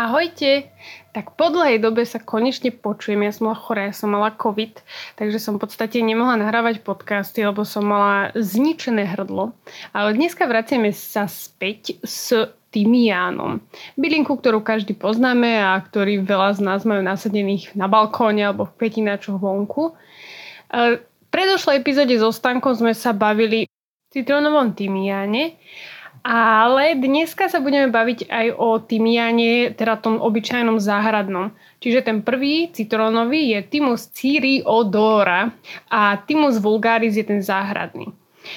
Ahojte! Tak po dlhej dobe sa konečne počujem. Ja som mala chorá, ja som mala COVID, takže som v podstate nemohla nahrávať podcasty, lebo som mala zničené hrdlo. Ale dneska vraciame sa späť s tymiánom. Bylinku, ktorú každý poznáme a ktorý veľa z nás majú nasadených na balkóne alebo v petináčoch vonku. V predošlej epizóde so Stankom sme sa bavili o citronovom tymiáne ale dneska sa budeme baviť aj o tymiane, teda tom obyčajnom záhradnom. Čiže ten prvý citrónový je Timus odora a Timus vulgaris je ten záhradný.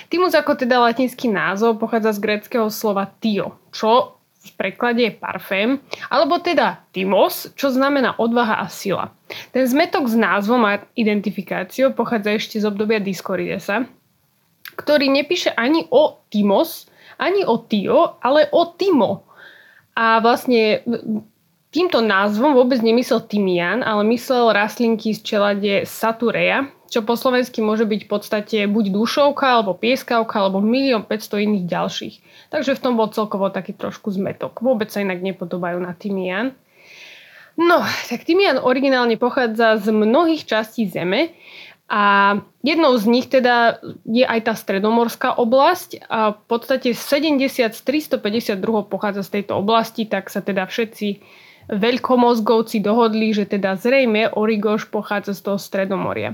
Timus ako teda latinský názov pochádza z greckého slova tio, čo v preklade je parfém, alebo teda timos, čo znamená odvaha a sila. Ten zmetok s názvom a identifikáciou pochádza ešte z obdobia Discoridesa, ktorý nepíše ani o timos, ani o Tio, ale o Timo. A vlastne týmto názvom vôbec nemyslel tymian, ale myslel rastlinky z čelade Satureja, čo po slovensky môže byť v podstate buď dušovka, alebo pieskavka, alebo milión 500 iných ďalších. Takže v tom bol celkovo taký trošku zmetok. Vôbec sa inak nepodobajú na tymian. No, tak tymian originálne pochádza z mnohých častí zeme a jednou z nich teda je aj tá stredomorská oblasť a v podstate 70 z 352 pochádza z tejto oblasti, tak sa teda všetci veľkomozgovci dohodli, že teda zrejme Origoš pochádza z toho stredomoria.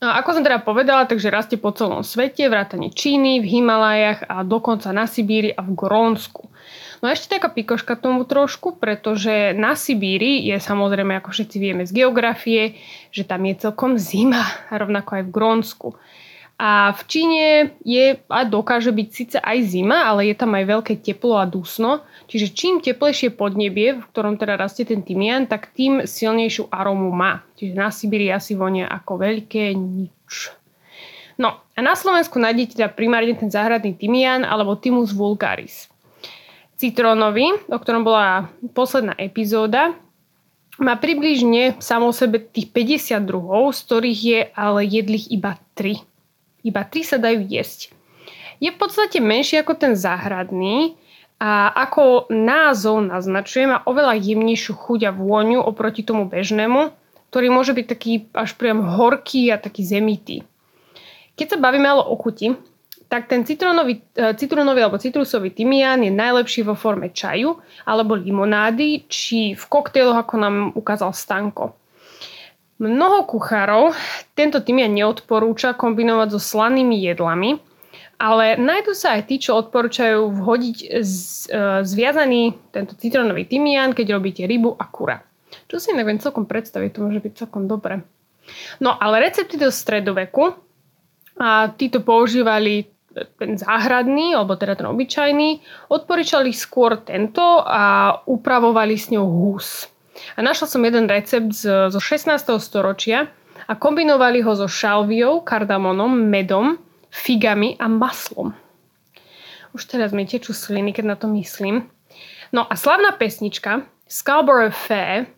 A ako som teda povedala, takže rastie po celom svete, vrátane Číny, v Himalajach a dokonca na Sibíri a v Grónsku. No a ešte taká pikoška tomu trošku, pretože na Sibíri je samozrejme, ako všetci vieme z geografie, že tam je celkom zima, rovnako aj v Grónsku. A v Číne je a dokáže byť síce aj zima, ale je tam aj veľké teplo a dusno. Čiže čím teplejšie podnebie, v ktorom teda rastie ten tymian, tak tým silnejšiu arómu má. Čiže na Sibíri asi vonia ako veľké nič. No a na Slovensku nájdete teda primárne ten záhradný tymian alebo Thymus vulgaris. Citrónovi, o ktorom bola posledná epizóda, má približne samo sebe tých 50 druhov, z ktorých je ale jedlých iba 3. Iba 3 sa dajú jesť. Je v podstate menší ako ten záhradný a ako názov naznačuje, má oveľa jemnejšiu chuť a vôňu oproti tomu bežnému, ktorý môže byť taký až priam horký a taký zemitý. Keď sa bavíme ale o chuti, tak ten citrónový, e, citrónový alebo citrusový tymián je najlepší vo forme čaju alebo limonády, či v koktejloch, ako nám ukázal Stanko. Mnoho kuchárov tento tymián neodporúča kombinovať so slanými jedlami, ale nájdú sa aj tí, čo odporúčajú vhodiť z, e, zviazaný tento citrónový tymián, keď robíte rybu a kura. Čo si neviem celkom predstaviť, to môže byť celkom dobre. No ale recepty do stredoveku a títo používali ten záhradný, alebo teda ten obyčajný, odporúčali skôr tento a upravovali s ňou hús. A našla som jeden recept z, zo 16. storočia a kombinovali ho so šalviou, kardamonom, medom, figami a maslom. Už teraz mi tečú sliny, keď na to myslím. No a slavná pesnička Scarborough Fair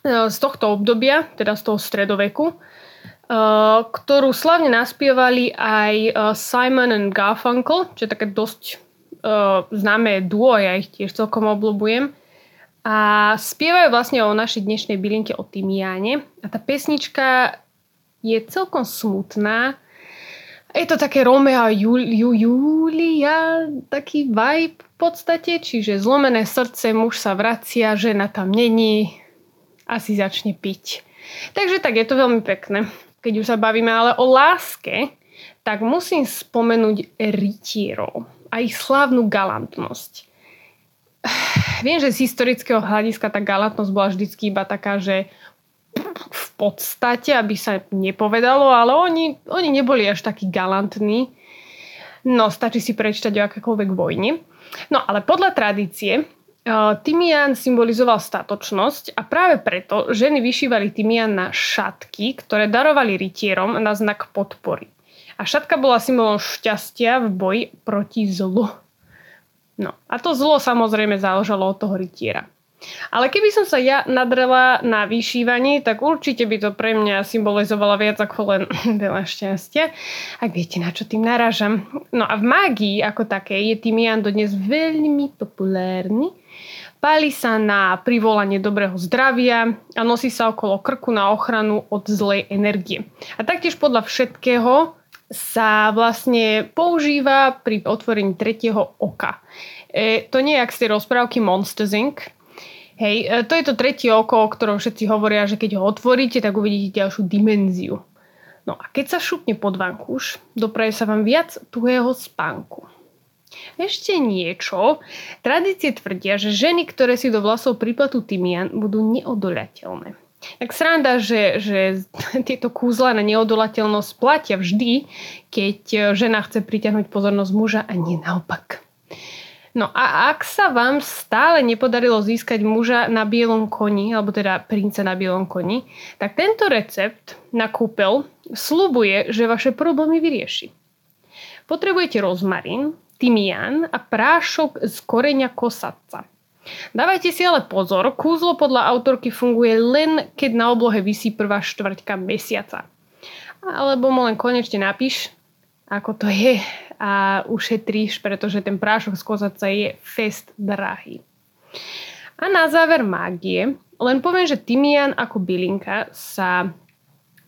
e, z tohto obdobia, teda z toho stredoveku, Uh, ktorú slavne naspievali aj uh, Simon and Garfunkel, čo je také dosť známe duo, ja ich tiež celkom obľúbujem. A spievajú vlastne o našej dnešnej bylinke o tymiáne. A tá pesnička je celkom smutná. Je to také Romeo a Ju- Julia, taký vibe v podstate, čiže zlomené srdce, muž sa vracia, žena tam není, asi začne piť. Takže tak, je to veľmi pekné keď už sa bavíme ale o láske, tak musím spomenúť rytierov a ich slávnu galantnosť. Viem, že z historického hľadiska tá galantnosť bola vždycky iba taká, že v podstate, aby sa nepovedalo, ale oni, oni neboli až takí galantní. No, stačí si prečítať o akékoľvek vojne. No, ale podľa tradície Tymián symbolizoval statočnosť a práve preto ženy vyšívali tymián na šatky, ktoré darovali rytierom na znak podpory. A šatka bola symbolom šťastia v boji proti zlu. No a to zlo samozrejme záležalo od toho rytiera. Ale keby som sa ja nadrela na vyšívanie, tak určite by to pre mňa symbolizovalo viac ako len veľa šťastia. Ak viete, na čo tým narážam. No a v mágii ako také je tymián dodnes veľmi populárny. Páli sa na privolanie dobrého zdravia a nosí sa okolo krku na ochranu od zlej energie. A taktiež podľa všetkého sa vlastne používa pri otvorení tretieho oka. E, to nie je ak z tej rozprávky Monsters Inc., Hej, e, to je to tretie oko, o ktorom všetci hovoria, že keď ho otvoríte, tak uvidíte ďalšiu dimenziu. No a keď sa šupne pod vankúš, dopraje sa vám viac tuhého spánku. Ešte niečo. Tradície tvrdia, že ženy, ktoré si do vlasov priplatú tymian, budú neodolateľné. Tak sranda, že, že tieto kúzla na neodolateľnosť platia vždy, keď žena chce priťahnuť pozornosť muža a nie naopak. No a ak sa vám stále nepodarilo získať muža na bielom koni, alebo teda princa na bielom koni, tak tento recept na kúpel slubuje, že vaše problémy vyrieši. Potrebujete rozmarín, tymián a prášok z koreňa kosatca. Dávajte si ale pozor, kúzlo podľa autorky funguje len keď na oblohe vysí prvá štvrťka mesiaca. Alebo mu len konečne napíš, ako to je a ušetríš, pretože ten prášok z kozaca je fest drahý. A na záver mágie, len poviem, že Timian ako bylinka sa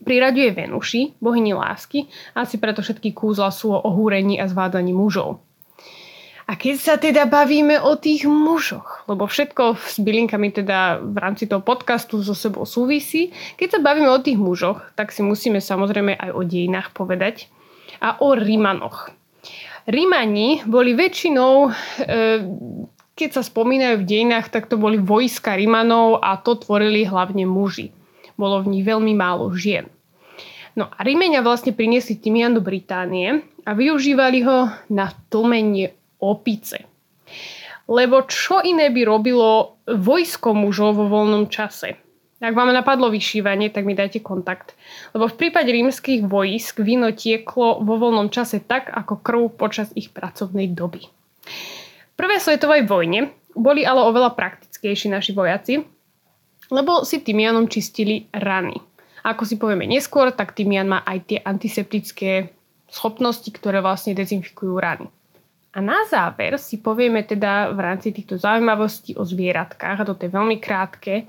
priraďuje Venuši, bohyni lásky, asi preto všetky kúzla sú o ohúrení a zvládaní mužov. A keď sa teda bavíme o tých mužoch, lebo všetko s bylinkami teda v rámci toho podcastu so sebou súvisí, keď sa bavíme o tých mužoch, tak si musíme samozrejme aj o dejinách povedať a o Rímanoch. Rímani boli väčšinou, e, keď sa spomínajú v dejinách, tak to boli vojska Rímanov a to tvorili hlavne muži. Bolo v nich veľmi málo žien. No a Rímenia vlastne priniesli tymian do Británie a využívali ho na tlmenie opice. Lebo čo iné by robilo vojsko mužov vo voľnom čase? Ak vám napadlo vyšívanie, tak mi dajte kontakt. Lebo v prípade rímskych vojsk víno tieklo vo voľnom čase tak, ako krv počas ich pracovnej doby. V prvej svetovej vojne boli ale oveľa praktickejší naši vojaci, lebo si tymianom čistili rany. Ako si povieme neskôr, tak tymian má aj tie antiseptické schopnosti, ktoré vlastne dezinfikujú rany. A na záver si povieme teda v rámci týchto zaujímavostí o zvieratkách, a toto je veľmi krátke,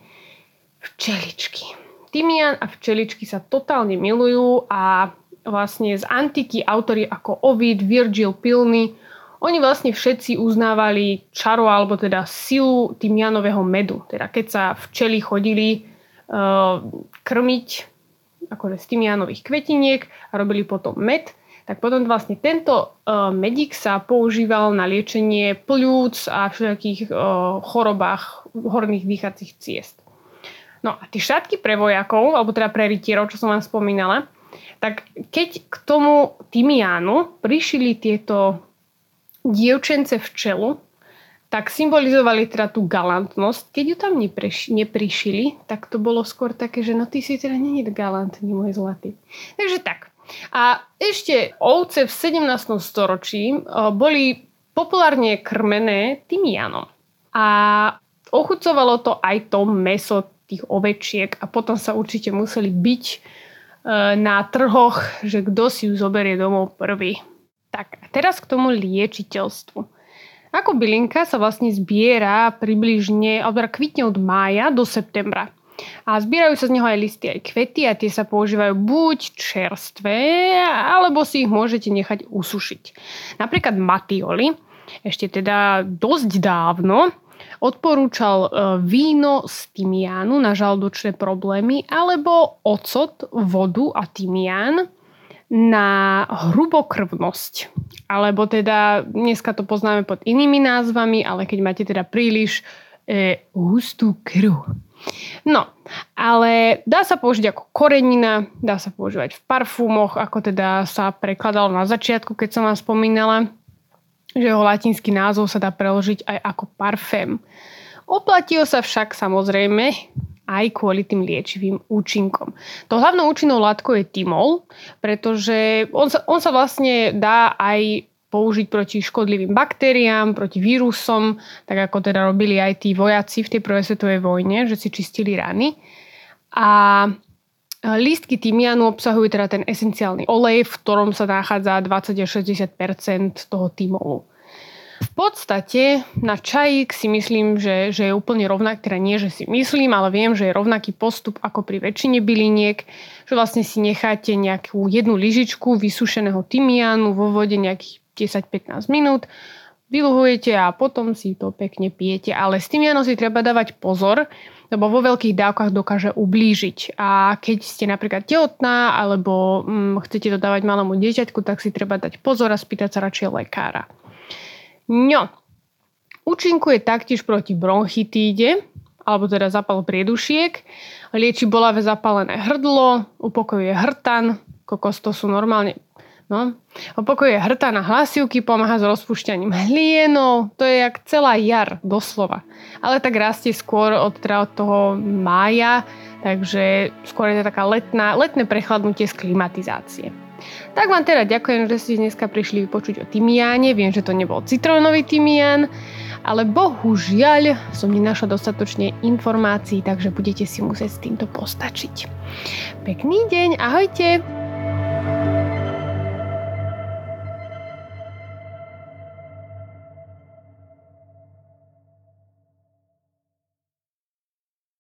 včeličky. Tymian a včeličky sa totálne milujú a vlastne z antiky autory ako Ovid, Virgil, Pilny, oni vlastne všetci uznávali čaro alebo teda silu tymianového medu. Teda keď sa včely chodili uh, krmiť akože z tymianových kvetiniek a robili potom med, tak potom vlastne tento uh, medík sa používal na liečenie pľúc a všetkých uh, chorobách horných dýchacích ciest. No a tie šatky pre vojakov, alebo teda pre rytierov, čo som vám spomínala, tak keď k tomu Timiánu prišili tieto dievčence včelu, tak symbolizovali teda tú galantnosť. Keď ju tam nepriš- neprišili, tak to bolo skôr také, že no ty si teda není galantný, môj zlatý. Takže tak. A ešte ovce v 17. storočí boli populárne krmené tymianom. A ochucovalo to aj to meso tých ovečiek a potom sa určite museli byť e, na trhoch, že kto si ju zoberie domov prvý. Tak a teraz k tomu liečiteľstvu. Ako bylinka sa vlastne zbiera približne, alebo teda kvitne od mája do septembra. A zbierajú sa z neho aj listy, aj kvety a tie sa používajú buď čerstvé, alebo si ich môžete nechať usušiť. Napríklad Matioli, ešte teda dosť dávno, Odporúčal e, víno z tymiánu na žaldočné problémy alebo ocot, vodu a tymián na hrubokrvnosť. Alebo teda, dneska to poznáme pod inými názvami, ale keď máte teda príliš e, hustú krv. No, ale dá sa použiť ako korenina, dá sa používať v parfúmoch, ako teda sa prekladalo na začiatku, keď som vám spomínala že jeho latinský názov sa dá preložiť aj ako parfém. Oplatilo sa však samozrejme aj kvôli tým liečivým účinkom. To hlavnou účinnou látkou je timol, pretože on sa, on sa vlastne dá aj použiť proti škodlivým baktériám, proti vírusom, tak ako teda robili aj tí vojaci v tej prvej svetovej vojne, že si čistili rany. A lístky tymianu obsahujú teda ten esenciálny olej, v ktorom sa nachádza 20 až 60 toho timolu. V podstate na čajík si myslím, že, že je úplne rovnaký, teda nie, že si myslím, ale viem, že je rovnaký postup ako pri väčšine byliniek, že vlastne si necháte nejakú jednu lyžičku vysušeného tymiánu vo vode nejakých 10-15 minút, vyluhujete a potom si to pekne pijete. Ale s tymianom si treba dávať pozor, lebo vo veľkých dávkach dokáže ublížiť. A keď ste napríklad tehotná alebo hm, chcete to dávať malému dieťaťku, tak si treba dať pozor a spýtať sa radšej lekára. No, účinkuje taktiež proti bronchitíde, alebo teda zapal priedušiek, lieči bolavé zapálené hrdlo, upokojuje hrtan, kokos to sú normálne No. Upokojuje hrta na hlasivky, pomáha s rozpúšťaním hlienov, to je jak celá jar, doslova. Ale tak rastie skôr od, teda od toho mája, takže skôr je to taká letná, letné prechladnutie z klimatizácie. Tak vám teda ďakujem, že ste dneska prišli vypočuť o tymiáne. Viem, že to nebol citrónový tymián, ale bohužiaľ som nenašla dostatočne informácií, takže budete si musieť s týmto postačiť. Pekný deň, ahojte!